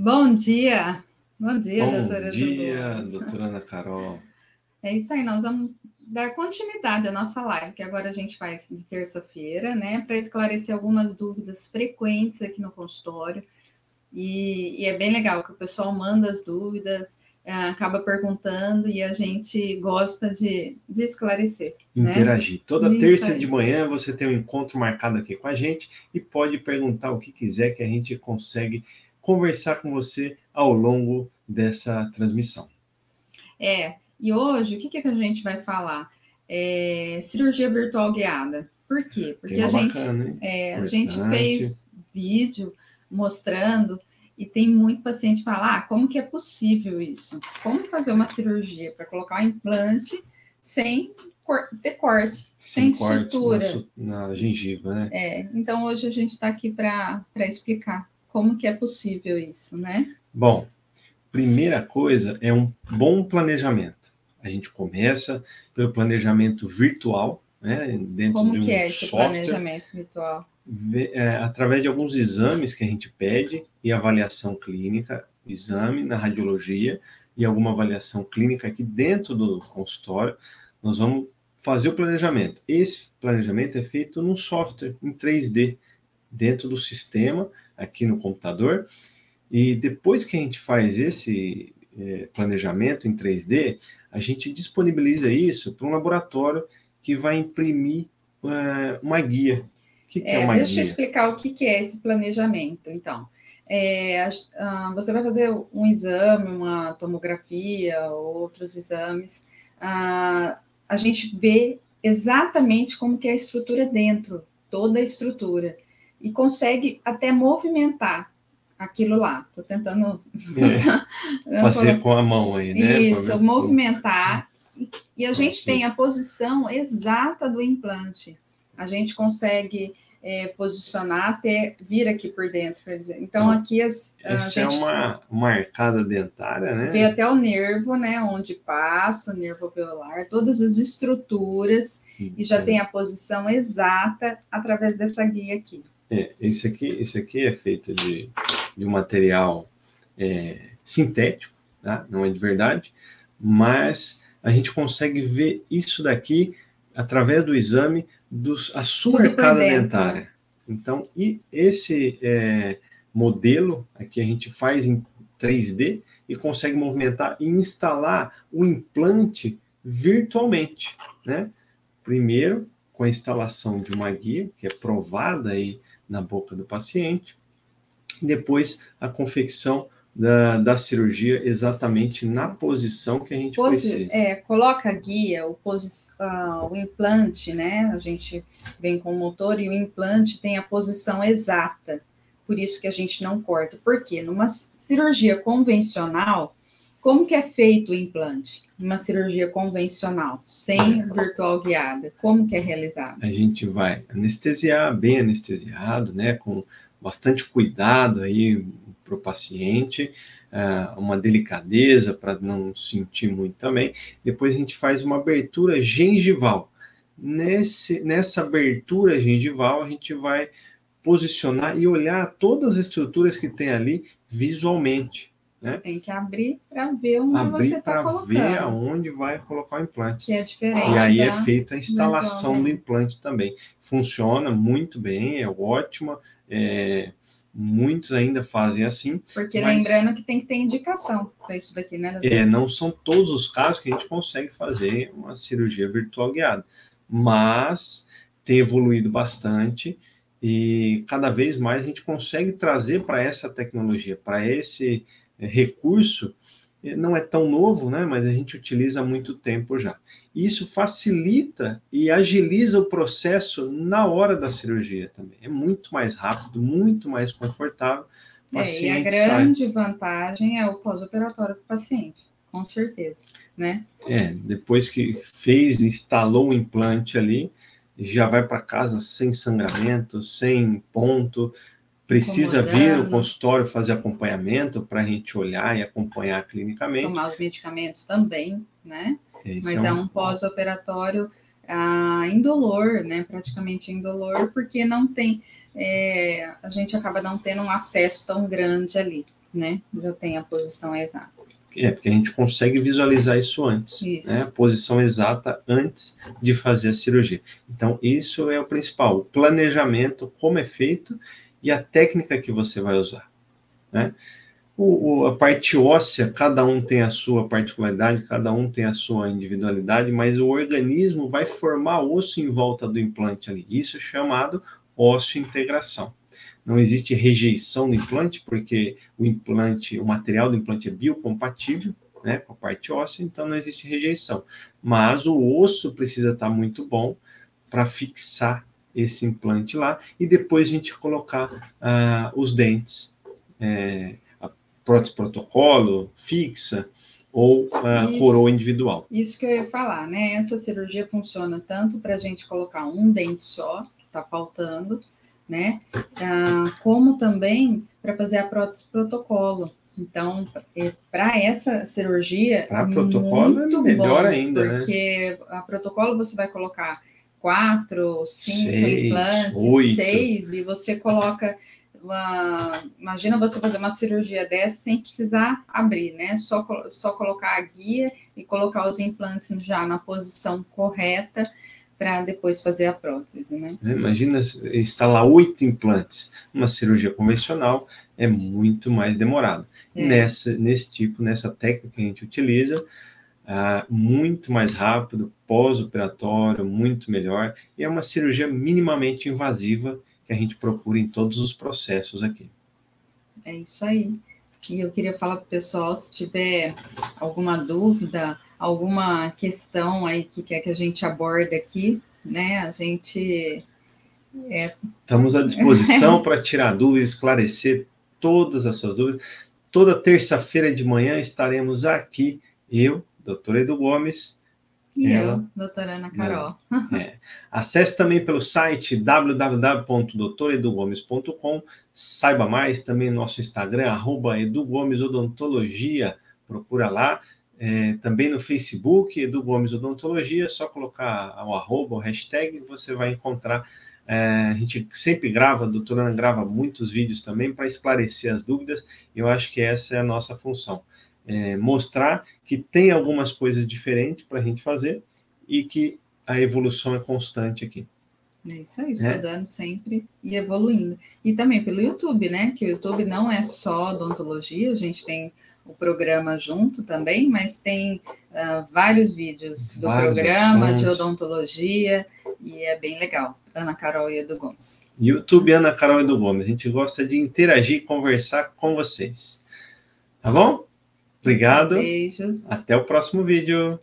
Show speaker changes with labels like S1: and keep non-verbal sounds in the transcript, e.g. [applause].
S1: Bom dia. Bom dia,
S2: Bom
S1: doutora
S2: dia, doutora Ana Carol.
S1: É isso aí, nós vamos dar continuidade à nossa live, que agora a gente faz de terça-feira, né, para esclarecer algumas dúvidas frequentes aqui no consultório. E, e é bem legal que o pessoal manda as dúvidas, é, acaba perguntando e a gente gosta de, de esclarecer. né?
S2: Interagir. Toda
S1: Isso
S2: terça
S1: aí.
S2: de manhã você tem um encontro marcado aqui com a gente e pode perguntar o que quiser que a gente consegue conversar com você ao longo dessa transmissão.
S1: É, e hoje, o que, que a gente vai falar? É, cirurgia virtual guiada. Por quê? Porque a gente,
S2: bacana,
S1: é, a gente fez vídeo mostrando e tem muito paciente que fala, ah, como que é possível isso? Como fazer uma cirurgia para colocar um implante sem ter corte, sem,
S2: Sem corte na, na gengiva, né?
S1: É, então hoje a gente está aqui para explicar como que é possível isso, né?
S2: Bom, primeira coisa é um bom planejamento. A gente começa pelo planejamento virtual, né? Dentro
S1: Como
S2: de um
S1: que é esse
S2: software.
S1: planejamento virtual?
S2: é, através de alguns exames que a gente pede e avaliação clínica, exame na radiologia e alguma avaliação clínica aqui dentro do consultório, nós vamos fazer o planejamento. Esse planejamento é feito num software em 3D dentro do sistema aqui no computador e depois que a gente faz esse eh, planejamento em 3D, a gente disponibiliza isso para um laboratório que vai imprimir eh, uma guia. O que, que é,
S1: É,
S2: uma
S1: deixa eu
S2: guia?
S1: explicar o que, que é esse planejamento, então. É, ah, você vai fazer um exame, uma tomografia, outros exames. ah, a gente vê exatamente como que é a estrutura dentro, toda a estrutura, e consegue até movimentar aquilo lá. Estou tentando
S2: É, [laughs] fazer com a mão aí, né?
S1: isso, movimentar. E- a gente tem a posição exata do implante. A gente consegue é, posicionar até vir aqui por dentro. quer dizer. Então,
S2: Hum.
S1: aqui as, a
S2: Essa é
S1: gente
S2: uma, uma arcada dentária, né?
S1: vê até o nervo, né? Onde passa, o nervo alveolar, todas as estruturas, e já tem a posição exata através dessa guia aqui.
S2: É, esse aqui, esse aqui é feito de, de um material é, sintético, tá? não é de verdade, mas a gente consegue ver isso daqui através do exame dos, a sua
S1: Tudo
S2: arcada dentária. Então, e esse é, modelo aqui a gente faz em 3D e consegue movimentar e instalar o implante virtualmente, né? Primeiro, com a instalação de uma guia, que é provada aí na boca do paciente, e depois a confecção da, da cirurgia exatamente na posição que a gente
S1: Posi-
S2: precisa.
S1: é, coloca a guia, o, ah, o implante, né? A gente vem com o motor e o implante tem a posição exata. Por isso que a gente não corta. Por quê? Numa cirurgia convencional, como que é feito o implante? Numa cirurgia convencional, sem virtual guiada, como que é realizado?
S2: A gente vai anestesiar, bem anestesiado, né? Com bastante cuidado aí para o paciente, ah, uma delicadeza para não sentir muito também. Depois a gente faz uma abertura gengival. Nesse, nessa abertura gengival, a gente vai posicionar e olhar todas as estruturas que tem ali visualmente.
S1: Tem que abrir para ver onde
S2: abrir
S1: você está
S2: para ver
S1: colocando,
S2: aonde vai colocar o implante.
S1: que é diferente.
S2: E aí é
S1: da-
S2: feita a instalação do implante também. Funciona muito bem, é ótima. é, muitos ainda fazem assim.
S1: Porque
S2: Mas-
S1: lembrando que tem que ter indicação para isso daqui, né?
S2: É, não são todos os casos que a gente consegue fazer uma cirurgia virtual guiada, mas tem evoluído bastante e cada vez mais a gente consegue trazer para essa tecnologia, para esse recurso, eh, não é tão novo, né, mas a gente utiliza há muito tempo já. Isso facilita e agiliza o processo na hora da cirurgia também. É muito mais rápido, muito mais confortável.
S1: É, e a
S2: paciente sai-
S1: grande vantagem é o pós-operatório para o paciente, com certeza, né?
S2: É, depois que fez, instalou o implante ali, já vai para casa sem sangramento, sem ponto. Precisa vir
S1: Incomodando.
S2: no consultório fazer acompanhamento para a gente olhar e acompanhar clinicamente.
S1: Tomar os medicamentos também, né?
S2: Esse
S1: Mas é um pós-operatório ah, indolor, né? Praticamente indolor, porque não tem, é, a gente acaba não tendo um acesso tão grande ali. né? Já tem a posição exata.
S2: É, porque a gente consegue visualizar isso antes, isso. né? A posição exata antes de fazer a cirurgia. Então, isso é o principal, o planejamento, como é feito e a técnica que você vai usar, né? O, o, a parte óssea, cada um tem a sua particularidade, cada um tem a sua individualidade, mas o organismo vai formar osso em volta do implante ali. Isso é chamado ósseo-integração. Não existe rejeição do implante, porque o implante, o material do implante é biocompatível né, com a parte óssea, então não existe rejeição. Mas o osso precisa estar muito bom para fixar esse implante lá e depois a gente colocar uh, os dentes. É, prótese protocolo, fixa ou uh, coroa individual.
S1: Isso que eu ia falar, né? Essa cirurgia funciona tanto para a gente colocar um dente só, que está faltando, né? Uh, como também para fazer a prótese protocolo. Então, é, para essa cirurgia.
S2: Para protocolo é melhor
S1: bom,
S2: ainda,
S1: porque né? Porque a protocolo você vai colocar quatro, cinco
S2: seis,
S1: implantes,
S2: oito.
S1: seis, e você coloca uma, imagina você fazer uma cirurgia dessa sem precisar abrir, né? Só, só colocar a guia e colocar os implantes já na posição correta para depois fazer a prótese, né?
S2: É, imagina instalar oito implantes. Uma cirurgia convencional é muito mais demorado. É. Nessa, nesse tipo, nessa técnica que a gente utiliza, ah, muito mais rápido, pós-operatório, muito melhor, e é uma cirurgia minimamente invasiva que a gente procura em todos os processos aqui.
S1: É isso aí. E eu queria falar para o pessoal, se tiver alguma dúvida, alguma questão aí que quer que a gente aborde aqui, né? A gente.
S2: É... Estamos à disposição [laughs] para tirar dúvidas, esclarecer todas as suas dúvidas. Toda terça-feira de manhã estaremos aqui, eu, doutor Edu Gomes,
S1: e ela, eu, doutora Ana Carol. [laughs]
S2: É. Acesse também pelo site www.doutoredugomes.com. Saiba mais também no nosso Instagram, arroba Edu Gomes Odontologia. Procura lá. É, também no Facebook, Edu Gomes Odontologia, é só colocar o arroba, o hashtag, você vai encontrar. É, a gente sempre grava, a doutora Ana grava muitos vídeos também para esclarecer as dúvidas. Eu acho que essa é a nossa função é, mostrar que tem algumas coisas diferentes para a gente fazer e que a evolução é constante aqui.
S1: É isso aí, né? estudando é. sempre e evoluindo. E também pelo YouTube, né? Que o YouTube não é só odontologia, a gente tem o programa junto também, mas tem uh, vários vídeos do vários programa assuntos. de odontologia e é bem legal. Ana Carol e Edu Gomes.
S2: YouTube Ana Carol e Edu Gomes. A gente gosta de interagir e conversar com vocês. Tá bom? Obrigado.
S1: Beijos.
S2: Até o próximo vídeo.